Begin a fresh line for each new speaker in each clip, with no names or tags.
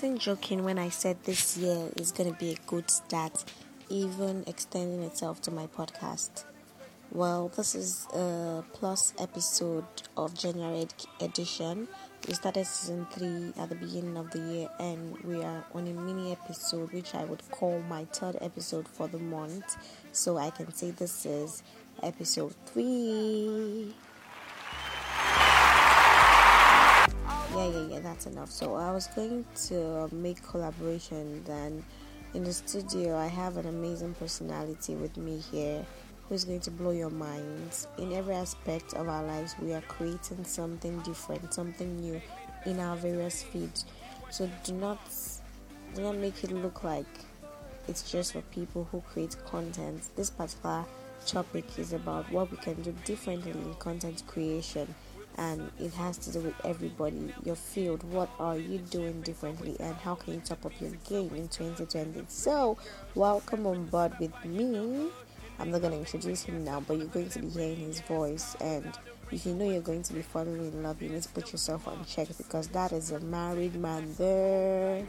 Wasn't joking when I said this year is going to be a good start, even extending itself to my podcast. Well, this is a plus episode of January edition. We started season 3 at the beginning of the year, and we are on a mini episode, which I would call my third episode for the month. So I can say this is episode 3. Yeah yeah yeah that's enough. So i was going to make collaboration and in the studio. I have an amazing personality with me here who's going to blow your minds. In every aspect of our lives we are creating something different something new in our various feeds. So do not do not make it look like it's just for people who create content. This particular topic is about what we can do differently in content creation and it has to do with everybody your field. What are you doing differently and how can you top up your game in 2020 so welcome on board with me. I'm not going to introduce him now but you're going to be hearing his voice and if you know you're going to be falling in love you need to put yourself on check because that is a married man there.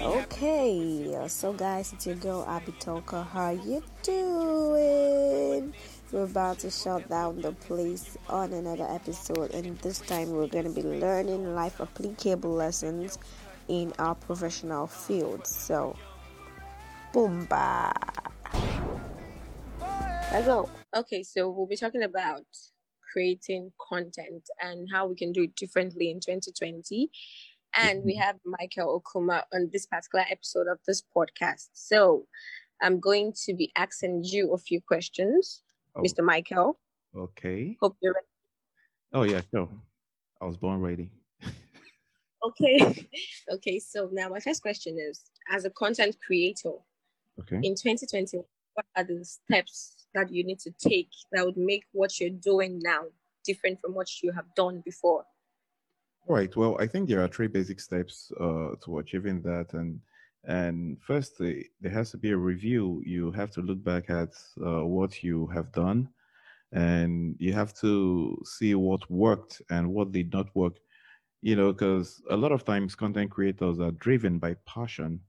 Okay so guys it's your girl abby talker. How you doing we're about to shut down the place on another episode, and this time we're going to be learning life applicable lessons in our professional field. So, boomba. Let's go.
Okay, so we'll be talking about creating content and how we can do it differently in 2020. And we have Michael Okuma on this particular episode of this podcast. So I'm going to be asking you a few questions oh. Mr. Michael.
Okay.
Hope you're ready.
Oh yeah, sure. I was born ready.
okay. okay. So now my first question is as a content creator,
okay.
in 2020, what are the steps that you need to take that would make what you're doing now different from what you have done before?
Right. Well, I think there are three basic steps uh, to achieving that, and and firstly, there has to be a review. You have to look back at uh, what you have done and you have to see what worked and what did not work. You know, because a lot of times content creators are driven by passion.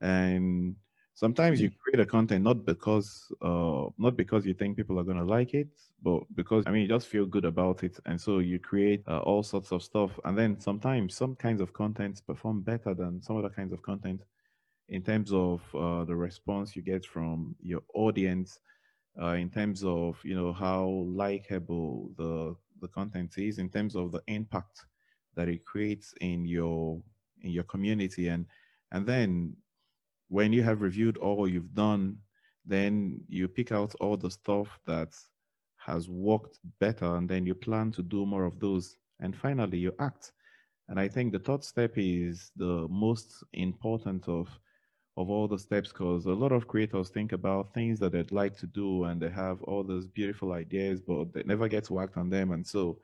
And sometimes you create a content not because uh not because you think people are going to like it but because i mean you just feel good about it and so you create uh, all sorts of stuff and then sometimes some kinds of contents perform better than some other kinds of content in terms of uh, the response you get from your audience, uh, in terms of you know how likable the the content is, in terms of the impact that it creates in your in your community, and and then when you have reviewed all you've done, then you pick out all the stuff that has worked better, and then you plan to do more of those, and finally you act. And I think the third step is the most important of of all the steps because a lot of creators think about things that they'd like to do and they have all those beautiful ideas but they never get to act on them. And so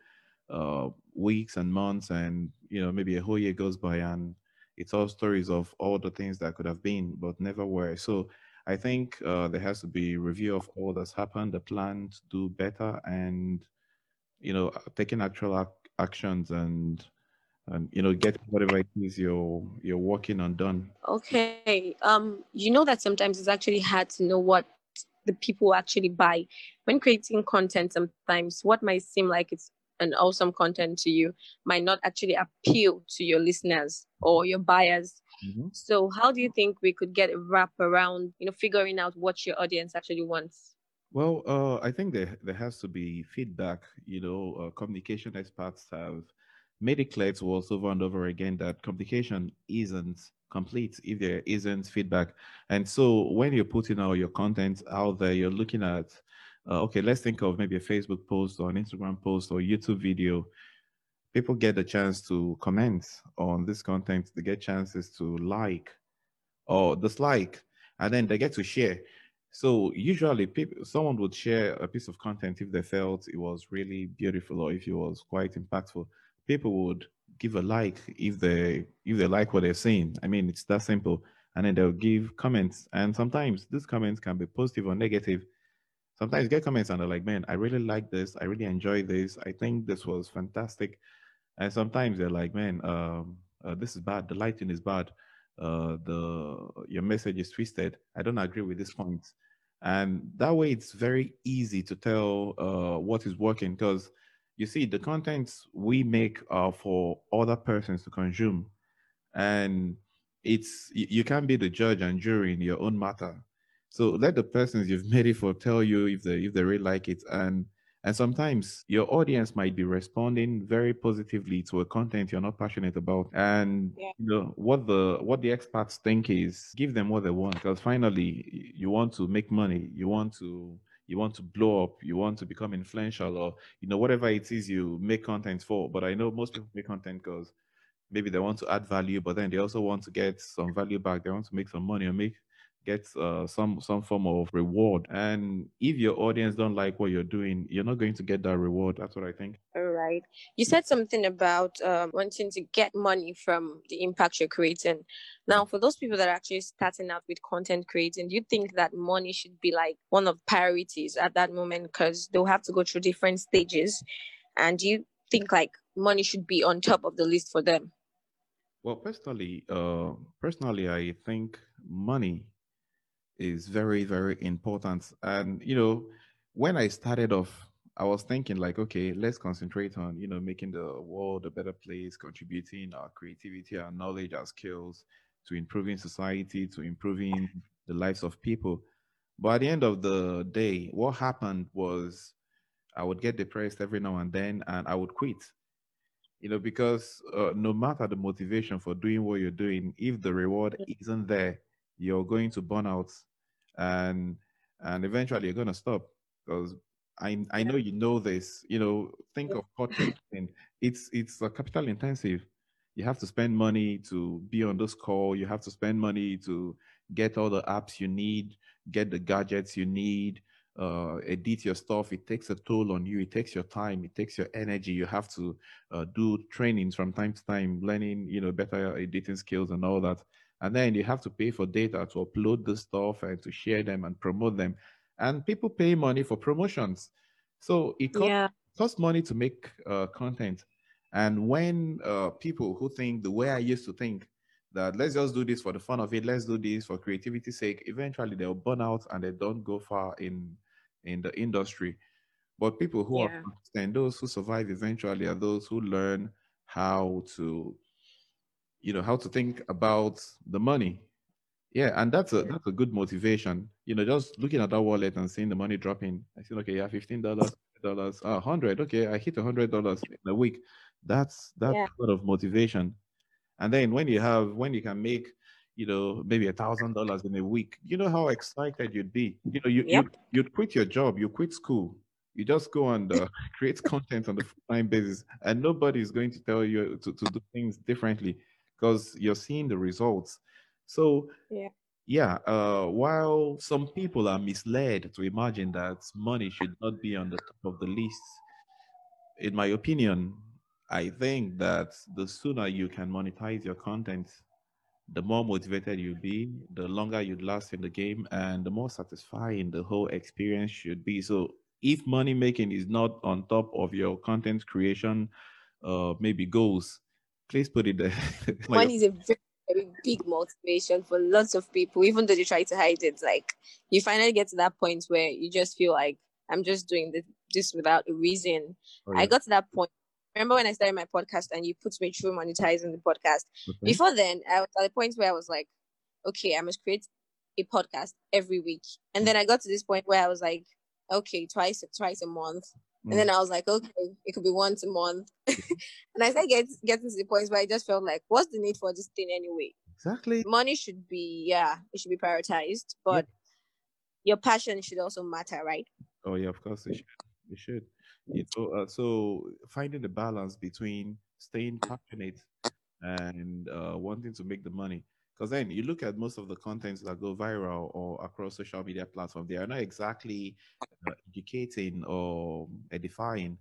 uh, weeks and months and you know maybe a whole year goes by and it's all stories of all the things that could have been but never were. So i think uh, there has to be review of all that's happened the plan to do better and you know taking actual ac- actions and and you know get whatever it is you're you're working on done.
Okay um you know that sometimes it's actually hard to know what the people actually buy. When creating content sometimes what might seem like it's an awesome content to you might not actually appeal to your listeners or your buyers. Mm-hmm. so how do you think we could get a wrap around you know figuring out what your audience actually wants?
Well uh, i think there, there has to be feedback you know uh, communication experts have made it over and over again that communication isn't complete if there isn't feedback. And so when you're putting all your content out there, you're looking at, uh, okay, let's think of maybe a Facebook post or an Instagram post or YouTube video. People get the chance to comment on this content. They get chances to like or dislike, and then they get to share. So usually, people, someone would share a piece of content if they felt it was really beautiful or if it was quite impactful people would give a like if they if they like what they're seeing. I mean, it's that simple. And then they'll give comments. And sometimes these comments can be positive or negative. Sometimes get comments and they're like, man, I really like this. I really enjoy this. I think this was fantastic. And sometimes they're like, man, um, uh, this is bad. The lighting is bad. Uh, the your message is twisted. I don't agree with this point. And that way, it's very easy to tell uh, what is working because you see, the contents we make are for other persons to consume, and it's you can't be the judge and jury in your own matter. So let the persons you've made it for tell you if they if they really like it, and and sometimes your audience might be responding very positively to a content you're not passionate about. And yeah. you know what the what the experts think is give them what they want. Because finally you want to make money, you want to you want to blow up, you want to become influential, or you know, whatever it is you make content for. But I know most people make content because maybe they want to add value, but then they also want to get some value back. They want to make some money or make get uh, some some form of reward. And if your audience don't like what you're doing, you're not going to get that reward. That's what I think.
All right. You said something about um, wanting to get money from the impact you're creating. Now, for those people that are actually starting out with content creating, do you think that money should be like one of priorities at that moment because they'll have to go through different stages? And do you think like money should be on top of the list for them?
Well, personally, uh, personally, I think money is very, very important. And, you know, when I started off, I was thinking like, okay, let's concentrate on, you know, making the world a better place, contributing our creativity, our knowledge, our skills to improving society, to improving the lives of people. But at the end of the day, what happened was I would get depressed every now and then and I would quit. You know, because uh, no matter the motivation for doing what you're doing, if the reward isn't there, you're going to burn out and and eventually you're gonna stop because I I know you know this. You know, think of and it's it's a capital intensive. You have to spend money to be on this call. You have to spend money to get all the apps you need, get the gadgets you need, uh, edit your stuff. It takes a toll on you. It takes your time. It takes your energy. You have to uh, do trainings from time to time, learning you know better editing skills and all that. And then you have to pay for data to upload the stuff and to share them and promote them. And people pay money for promotions. So it costs, yeah. costs money to make uh, content. And when uh, people who think the way I used to think, that let's just do this for the fun of it, let's do this for creativity's sake, eventually they'll burn out and they don't go far in in the industry. But people who yeah. are and those who survive eventually are those who learn how to you know how to think about the money. Yeah and that's a that's a good motivation. You know just looking at that wallet and seeing the money dropping i said okay yeah 15 dollars dollars uh, 100 okay i hit 100 dollars in a week. That's that's yeah. sort of motivation. And then when you have when you can make you know maybe a thousand dollars in a week you know how excited you'd be. You know you yep. you'd, you'd quit your job you quit school you just go and uh, create content on the full-time basis and nobody's going to tell you to, to do things differently because you're seeing the results. So yeah. Yeah, uh, while some people are misled to imagine that money should not be on the top of the list, in my opinion, I think that the sooner you can monetize your content, the more motivated you'll be, the longer you'd last in the game, and the more satisfying the whole experience should be. So, if money making is not on top of your content creation, uh, maybe goals, Please put it there.
Money is a very, very big motivation for lots of people, even though they try to hide it. Like you finally get to that point where you just feel like I'm just doing this, this without a reason. Oh, yeah. I got to that point. Remember when I started my podcast and you put me through monetizing the podcast? Okay. Before then, I was at the point where I was like, okay, I must create a podcast every week. And then I got to this point where I was like, okay, twice twice a month. And then mm. I was like, okay, it could be once a month. and I started get, getting to the point where I just felt like, what's the need for this thing anyway?
Exactly.
Money should be, yeah, it should be prioritized, but your passion should also matter, right?
Oh yeah, of course it should. It should. You know, uh, so finding the balance between staying passionate and uh, wanting to make the money. Because then you look at most of the contents that go viral or across social media platforms, they are not exactly uh, educating or edifying.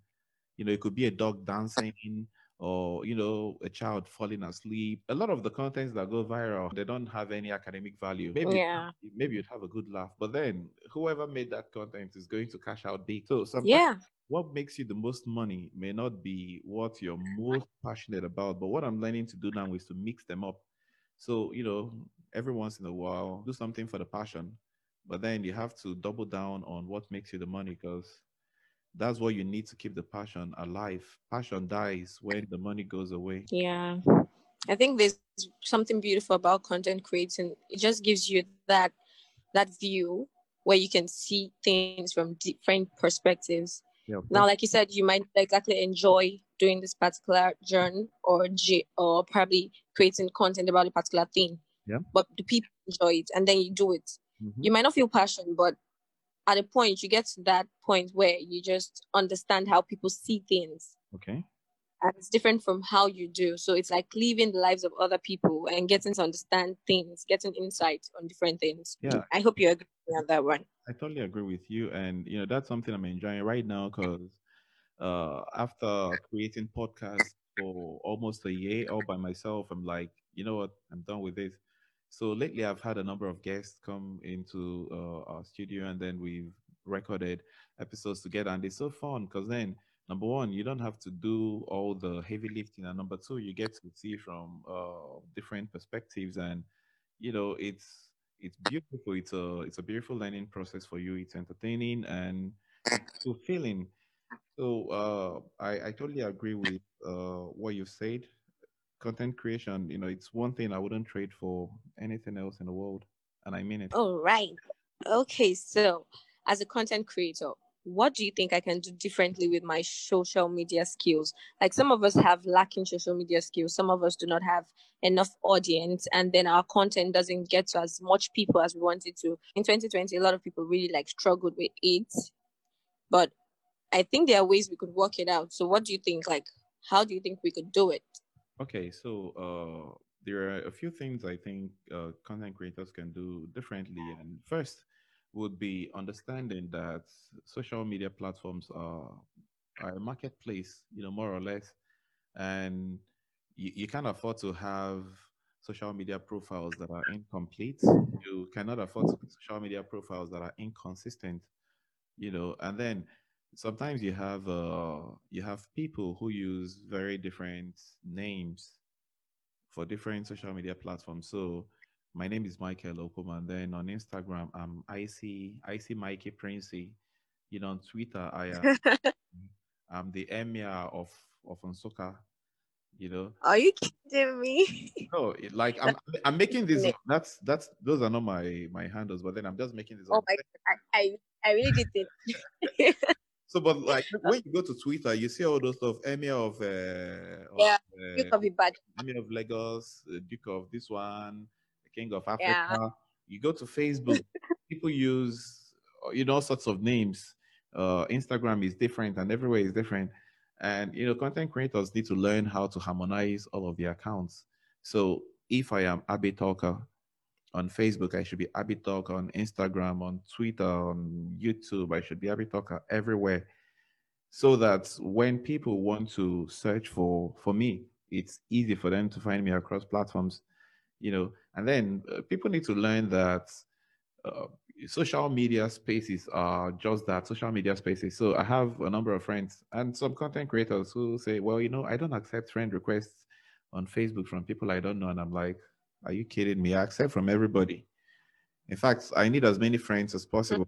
You know, it could be a dog dancing or you know a child falling asleep a lot of the contents that go viral they don't have any academic value maybe
Yeah.
maybe you'd have a good laugh but then whoever made that content is going to cash out big so sometimes
Yeah.
what makes you the most money may not be what you're most passionate about but what i'm learning to do now is to mix them up so you know every once in a while do something for the passion but then you have to double down on what makes you the money because that's what you need to keep the passion alive. Passion dies when the money goes away.
Yeah. I think there's something beautiful about content creating. It just gives you that that view where you can see things from different perspectives.
Yeah.
Now, like you said, you might exactly enjoy doing this particular journey or j- or probably creating content about a particular thing.
Yeah.
But the people enjoy it, and then you do it.
Mhm.
You might not feel passion, but at a point, you get to that point where you just understand how people see things
Okay.
and it's different from how you do. So it's like living the lives of other people and getting to understand things, getting insight on different things.
Yeah.
I hope you agree on that one.
I totally agree with you, and you know that's something I'm enjoying right now because uh, after creating podcasts for almost a year all by myself, I'm like, you know what, I'm done with this. So lately, I've had a number of guests come into uh, our studio, and then we've recorded episodes together, and it's so fun because then number one, you don't have to do all the heavy lifting, and number two, you get to see from uh, different perspectives, and you know, it's it's beautiful. It's a it's a beautiful learning process for you. It's entertaining and fulfilling. So uh, I I totally agree with uh, what you said. Content creation, you know, it's one thing I wouldn't trade for anything else in the world, and I mean it.
All right. Okay. So, as a content creator, what do you think I can do differently with my social media skills? Like some of us have lacking social media skills, some of us do not have enough audience, and then our content doesn't get to as much people as we wanted to. In 2020, a lot of people really like struggled with it, but I think there are ways we could work it out. So, what do you think? Like, how do you think we could do it?
Okay, so uh, there are a few things I think uh, content creators can do differently. And first would be understanding that social media platforms are, are a marketplace, you know, more or less. And you, you can't afford to have social media profiles that are incomplete. You cannot afford social media profiles that are inconsistent, you know, and then sometimes you have uh you have people who use very different names for different social media platforms. So my name is Michael Okuma, and then on Instagram I'm IC IC Mikey Princey. You know, on Twitter I am I'm the emir of of Onsoka. You know,
Are you kidding me?
no, it, like I'm I'm making this. That's that's those are not my my handles, but then I'm just making this.
oh
up.
my god, I, I, I really did it.
So, but like when you go to Twitter, you see all those stuff. Emir of, uh, of
Yeah,
uh,
could be bad.
Emir of Lagos, uh, Duke of this one, the King of Africa.
Yeah.
You go to Facebook, people use uh, you know all sorts of names. Uh, Instagram is different, and everywhere is different. And you know, content creators need to learn how to harmonize all of their accounts. So, if I am Abby Talker on Facebook, I should be Abby Talker on Instagram, on Twitter, on YouTube. I should be Abby Talker everywhere. So that when people want to search for for me it's easy for them to find me across platforms you know. And then uh, people need to learn that uh, social media spaces are just that social media spaces. So i have a number of friends and some content creators who say well you know i don't accept friend requests on facebook from people i don't know. And i'm like are you kidding me i accept from everybody in fact i need as many friends as possible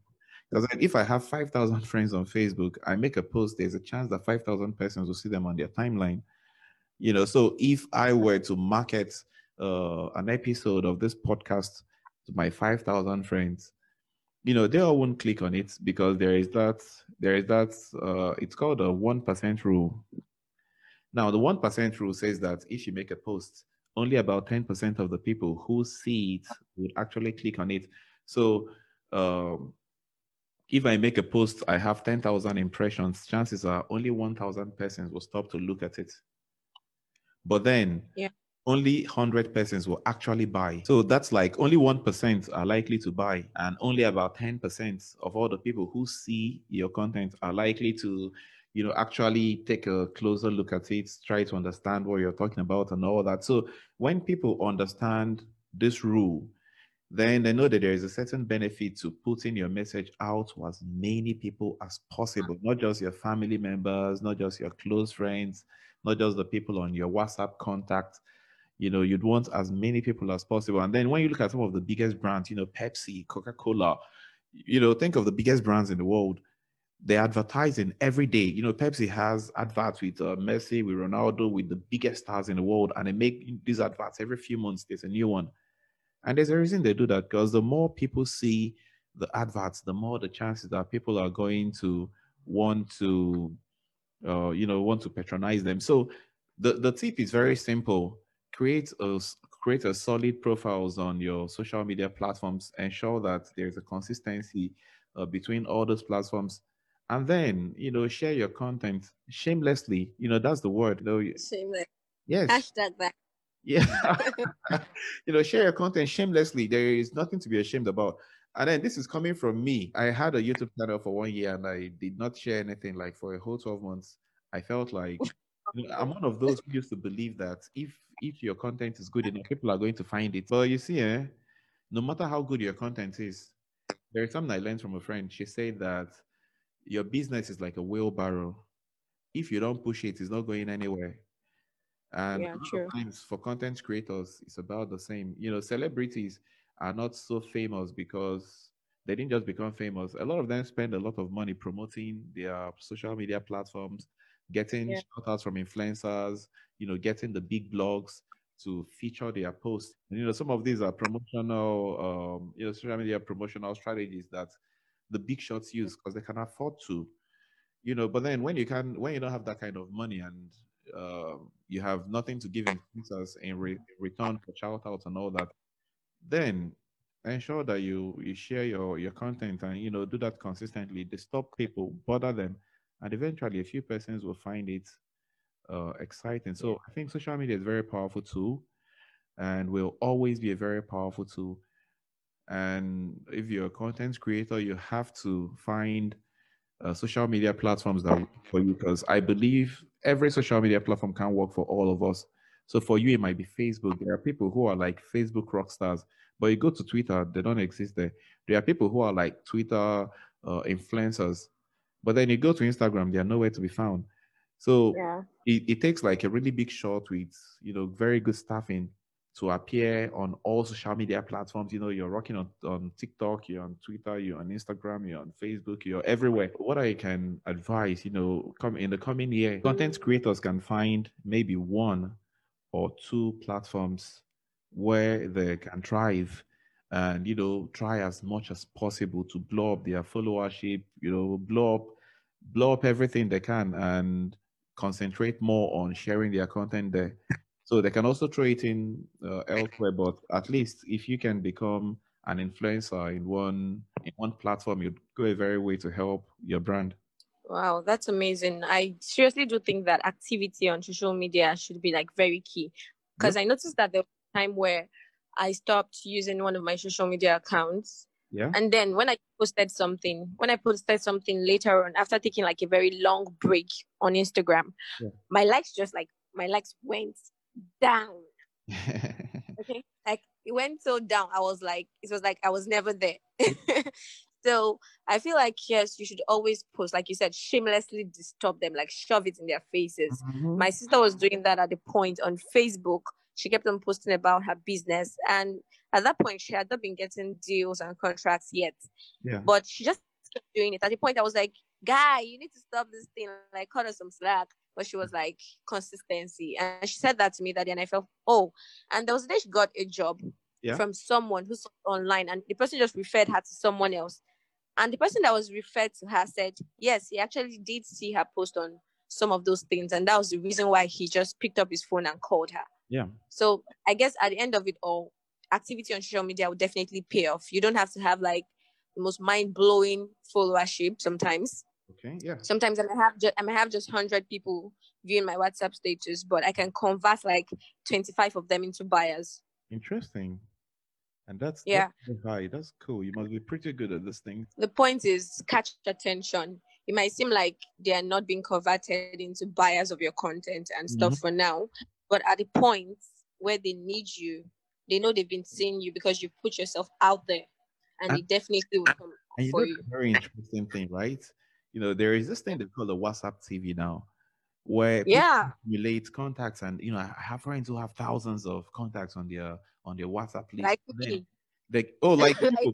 because if I have 5,000 friends on Facebook, I make a post, there's a chance that 5,000 persons will see them on their timeline. You know, so if I were to market uh, an episode of this podcast to my 5,000 friends, you know, they all won't click on it because there is that, there is that, uh, it's called a 1% rule. Now, the 1% rule says that if you make a post, only about 10% of the people who see it would actually click on it. So, um, if I make a post, I have 10,000 impressions, chances are only 1,000 persons will stop to look at it. But then
Yeah.
only 100 persons will actually buy. So that's like only 1% are likely to buy, and only about 10% of all the people who see your content are likely to, you know, actually take a closer look at it, try to understand what you're talking about and all that. So when people understand this rule, then they know that there is a certain benefit to putting your message out to as many people as possible, not just your family members, not just your close friends, not just the people on your WhatsApp contact. You know, you'd want as many people as possible. And then when you look at some of the biggest brands, you know, Pepsi, Coca Cola, you know, think of the biggest brands in the world. They're advertising every day. You know, Pepsi has adverts with uh, Messi, with Ronaldo, with the biggest stars in the world, and they make these adverts every few months. There's a new one and there's a reason they do that because the more people see the adverts, the more the chances that people are going to want to, uh, you know, want to patronize them. So the, the tip is very simple. Create a create a solid profiles on your social media platforms. Ensure that there's a consistency uh, between all those platforms, and then you know share your content shamelessly. You know that's the word. You know,
Shameless.
Yes.
Hashtag that.
Yeah. you know, share your content shamelessly. There is nothing to be ashamed about. And then this is coming from me. I had a YouTube channel for one year and I did not share anything like for a whole 12 months. I felt like you know, I'm one of those who used to believe that if if your content is good enough, people are going to find it. But you see, eh, no matter how good your content is, there is something I learned from a friend. She said that your business is like a wheelbarrow. If you don't push it, it's not going anywhere. And
Yeah,
a lot
true.
of times for content creators, it's about the same. You know, celebrities are not so famous because they didn't just become famous. A lot of them spend a lot of money promoting their social media platforms, getting
Yeah.
shout outs from influencers, you know, getting the big blogs to feature their posts. And, you know, some of these are promotional, um, you know, social media promotional strategies that the big shots use because they can afford to you know but then when you can when you don't have that kind of money and uh, you have nothing to give in re- return for shout outs and all that then ensure that you you share your your content and you know do that consistently. Disturb people bother them and eventually a few persons will find it uh, exciting. So i think social media is a very powerful tool and will always be a very powerful tool and if you're a content creator you have to find uh, social media platforms that work for you because I believe every social media platform can work for all of us. So for you, it might be Facebook. There are people who are like Facebook rock stars, but you go to Twitter, they don't exist there. There are people who are like Twitter uh, influencers, but then you go to Instagram, they are nowhere to be found. So
Yeah.
it, it takes like a really big shot with you know very good staffing to appear on all social media platforms. You know, you're rocking on, on TikTok, you're on Twitter, you're on Instagram, you're on Facebook, you're everywhere. What I can advise, you know, come in the coming year, content creators can find maybe one or two platforms where they can thrive and you know try as much as possible to blow up their followership you know blow up blow up everything they can and concentrate more on sharing their content there so they can also throw it in uh, elsewhere but at least if you can become an influencer in one in one platform you'd go a very way to help your brand
Wow, that's amazing. I seriously do think that activity on social media should be like very key. Because I noticed that there was a time where I stopped using one of my social media accounts.
yeah
And then when I posted something, when I posted something later on, after taking like a very long break on Instagram,
Yeah.
my likes just like my likes went down. Okay. Like it went so down. I was like, it was like I was never there. so I feel like yes, you should always post, like you said, shamelessly disturb them, like shove it in their faces.
Mhm.
My sister was doing that at the point on Facebook. She kept on posting about her business. And at that point, she had not been getting deals and contracts yet.
yeah
But she just kept doing it. At the point, I was like, guy, you need to stop this thing. Like, cut her some slack. But she was like, consistency. And she said that to me that day. And I felt, oh. And there was a day she got a job
Yeah.
from someone who's online. And the person just referred her to someone else. And the person that was referred to her said, yes, he actually did see her post on some of those things. And that was the reason why he just picked up his phone and called her.
yeah
So I guess at the end of it all, activity on social media will definitely pay off. You don't have to have like the most mind blowing followership sometimes.
Okay yeah
Sometimes I have just I have just hundred people viewing my WhatsApp status, but I can convert like twenty five of them into buyers.
interesting and that's
Yeah.
that's high that's cool you must be pretty good at this thing
The point is catch attention. it might seem like they are not being converted into buyers of your content and stuff
Mhm.
for now. But at the point where they need you, they know they've been seeing you because you've put yourself out there and
And-
they definitely will come
And you know,
you.
very interesting thing, right? You know, there is this thing they call the WhatsApp TV now, where
Yeah.
relate contacts, and you know, I have friends who have thousands of contacts on their on their WhatsApp list.
Like me.
they oh, like,
Like
oh,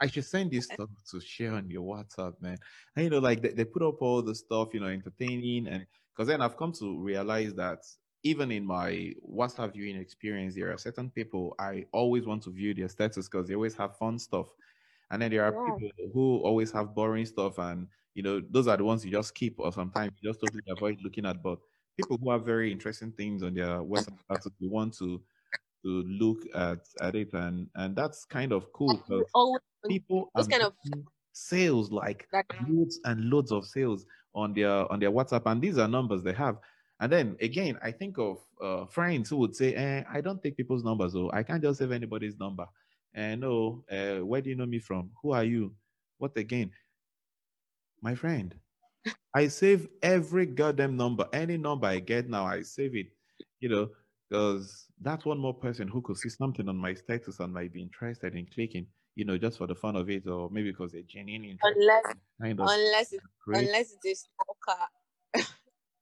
I should send this stuff to share on your WhatsApp, man. And you know, like they, they put up all the stuff, you know, entertaining, and because then I've come to realize that even in my WhatsApp viewing experience, there are certain people I always want to view their status because they always have fun stuff. And then there are
Yeah.
people who always have boring stuff, and you know, those are the ones you just keep, or sometimes you just totally avoid looking at. But people who have very interesting things on their WhatsApp status, you want to to look at at it, and and that's kind of cool because people are
kind of-
sales like loads and loads of sales on their on their WhatsApp, and these are numbers they have. And then again, I think of uh, friends who would say, eh, "I don't take people's numbers, so I can't just save anybody's number." And no, uh, where do you know me from? Who are you? What again? My friend, I save every goddamn number. Any number I get now, I save it. You know, because that's one more person who could see something on my status and might be interested in clicking. You know, just for the fun of it, or maybe because they're genuinely interested.
unless
Kind of
unless it's unless it is stalker.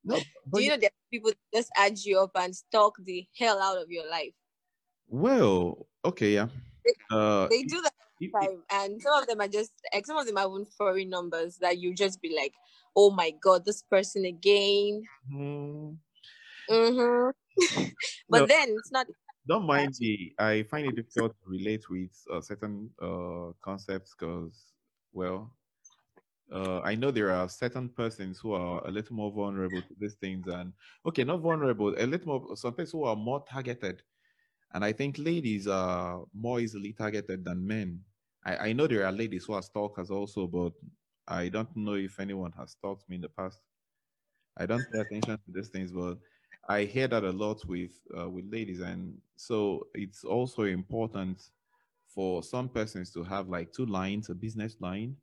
No,
Do you know that people just add you up and stalk the hell out of your life?
well, okay, yeah. Uh,
They do that
if-
time, and some of them are just like some of them are even foreign numbers that you just be like, oh my god, this person again.
Hmm,
hmm but
No.
then it's not.
don't mind me. I find it difficult to relate with uh, certain uh, concepts because, well, uh, I know there are certain persons who are a little more vulnerable to these things, and okay, not vulnerable, a little more. Some people who are more targeted, and I think ladies are more easily targeted than men. I, I know there are ladies who are stalkers also, but I don't know if anyone has stalked me in the past. I don't pay attention to these things, but I hear that a lot with uh, with ladies, and so it's also important for some persons to have like two lines, a business line,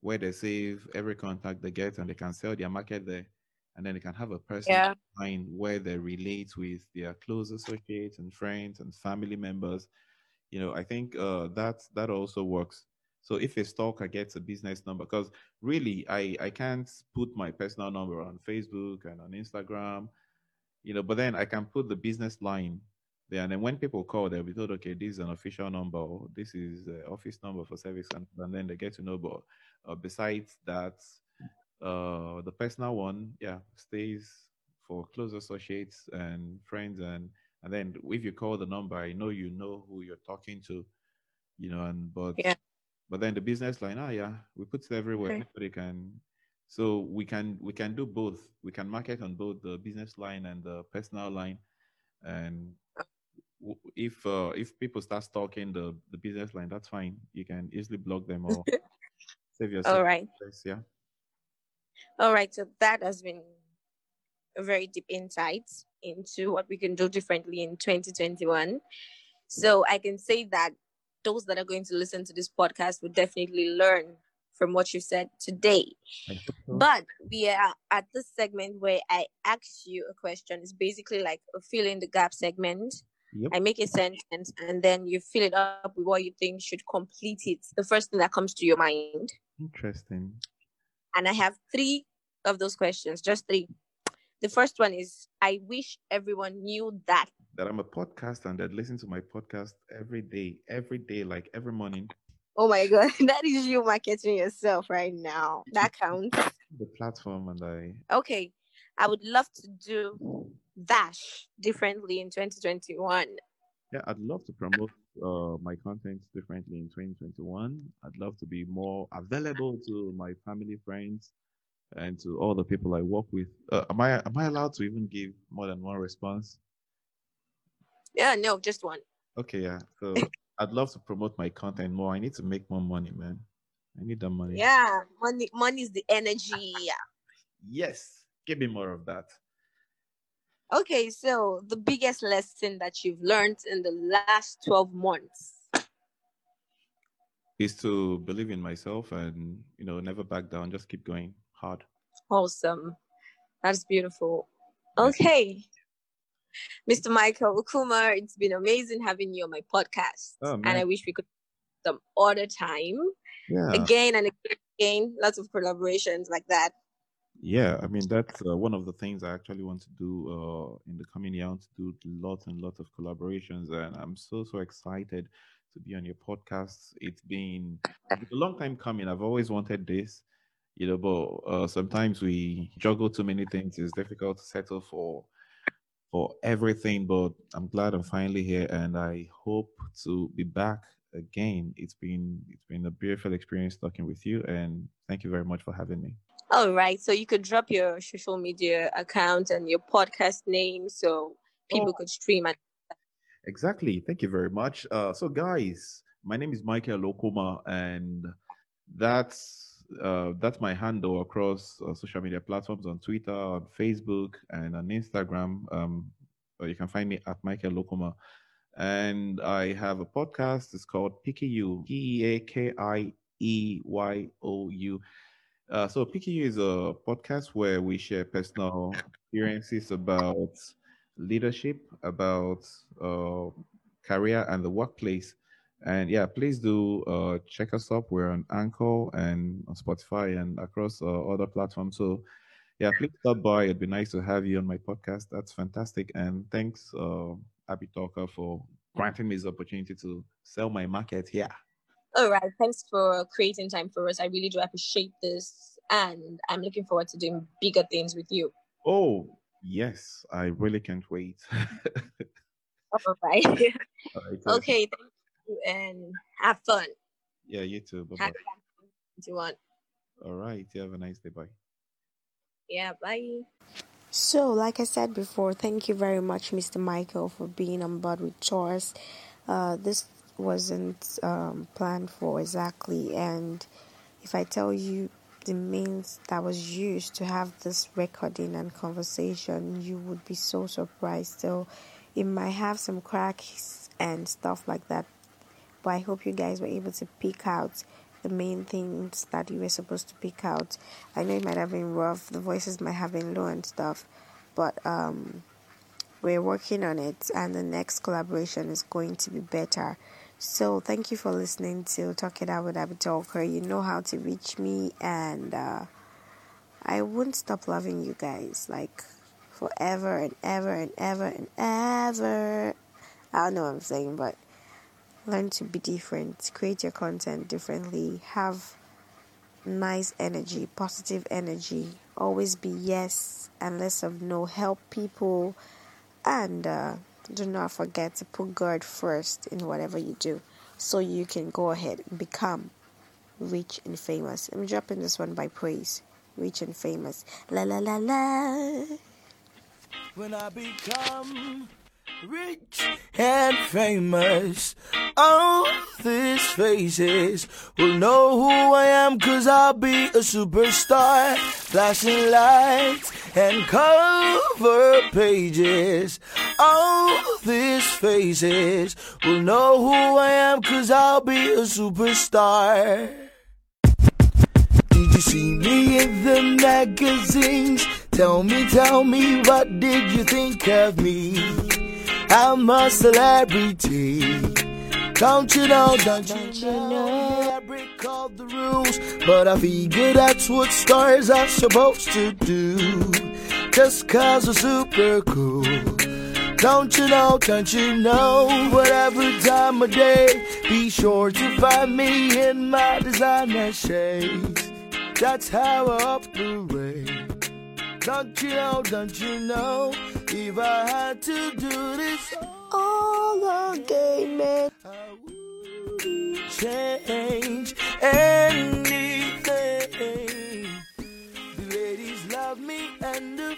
where they save every contact they get, and they can sell their market there, and then they can have a person
Yeah.
line where they relate with their close associates and friends and family members. You know, I think uh, that that also works. So if a stalker gets a business number, because really I I can't put my personal number on Facebook and on Instagram you know, but then I can put the business line there, and then when people call, they'll be told, okay, this is an official number, this is the office number for service, and, and then they get to know. But uh, besides that, uh, the personal one, yeah, stays for close associates and friends, and and then if you call the number, I know you know who you're talking to, you know, and but
Yeah.
but then the business line, ah, yeah, we put it everywhere.
Okay.
Anybody can so we can we can do both. We can market on both the business line and the personal line. And if uh, if people start stalking the the business line, that's fine. You can easily block them or save yourself.
All right.
Yeah.
All right. So that has been a very deep insight into what we can do differently in 2021. So I can say that those that are going to listen to this podcast will definitely learn from what you said today.
I hope so.
But we are at this segment where I ask you a question. It's basically like a fill in the gap segment.
Yep.
I make a sentence and then you fill it up with what you think should complete it. The first thing that comes to your mind.
Interesting.
And I have three of those questions, just three. The first one is I wish everyone knew that.
That I'm a podcaster and that listen to my podcast every day, every day, like every morning.
Oh my God, that is you marketing yourself right now. That counts.
The platform and I
Okay, I would love to do Dash differently in 2021.
Yeah, I'd love to promote uh, my content differently in 2021. I'd love to be more available to my family, friends, and to all the people I work with. Uh, am I am I allowed to even give more than one response?
Yeah, no, just one.
Okay, yeah. So I'd love to promote my content more. I need to make more money, man. I need that money.
Yeah, money, money is the energy. Yeah.
yes. Give me more of that.
Okay, so the biggest lesson that you've learned in the last 12 months.
is to believe in myself and you know never back down. Just keep going hard.
Awesome. That's beautiful. Okay. Mr. Michael Okuma, it's been amazing having you on my podcast.
Oh,
and. I wish we could some other time.
Yeah.
Again and again, lots of collaborations like that.
Yeah, I mean that's uh, one of the things I actually want to do uh, in the coming year. I want to do lots and lots of collaborations, and I'm so so excited to be on your podcast. It's been, a long time coming. I've always wanted this, you know, but uh, sometimes we juggle too many things. It's difficult to settle for for everything. But I'm glad I'm finally here, and I hope to be back again. It's been it's been a beautiful experience talking with you, and thank you very much for having me.
All right. So you could drop your social media account and your podcast name so people
Oh.
could stream and
Exactly. Thank you very much. Uh, so, guys, my name is Michael Lokoma, and that's uh, that's my handle across uh, social media platforms on Twitter, on Facebook, and on Instagram. Um, uh, you can find me at Michael Lokoma, and I have a podcast. It's called PKU, P E A K I E Y O U. Uh, so PKU is a podcast where we share personal experiences about leadership, about uh, career and the workplace. And yeah, please do uh, check us up. We're on Anchor and on Spotify and across uh, other platforms. So yeah, please stop by. It'd be nice to have you on my podcast. That's fantastic. And thanks, uh, Abby Talker, for granting me this opportunity to sell my market here.
All right. Thanks for creating time for us. I really do appreciate this. And I'm looking forward to doing bigger things with you.
Oh, yes. I really can't wait.
All right.
All right,
okay. Thank you and have fun.
Yeah, you too. Bye
Have fun if you want.
All right. You have a nice day. Bye.
Yeah. Bye.
So, like I said before, thank you very much, Mr. Michael, for being on board with chores. Uh, this wasn't um, planned for exactly, and if I tell you the means that was used to have this recording and conversation, you would be so surprised. So, it might have some cracks and stuff like that, but I hope you guys were able to pick out the main things that you were supposed to pick out. I know it might have been rough, the voices might have been low and stuff, but um, we're working on it, and the next collaboration is going to be better. So, thank you for listening to Talk It Out with Abby Talker. You know how to reach me, and uh, I wouldn't stop loving you guys like forever and ever and ever and ever. I don't know what I'm saying, but learn to be different, create your content differently, have nice energy, positive energy, always be yes and less of no, help people, and uh, do not forget to put God first in whatever you do so you can go ahead and become rich and famous. I'm dropping this one by praise. Rich and famous. La la la la.
when I become rich and famous. All these faces will know who I am cause I'll be a superstar. Flashing lights and cover pages. All these faces will know who I am cause I'll be a superstar. Did you see me in the magazines? Tell me, tell me, what did you think of me? I'm a celebrity. Don't you know, don't you
Don't you
know? I break all the rules, but I figure that's what stars are supposed to do. Just cause we're super cool. Don't you know, don't you know, whatever time of day, be sure to find me in my designer shades. That's how I operate. Don't you know, don't you know, if I had to do this
all again, man,
I wouldn't change anything. The ladies love me and the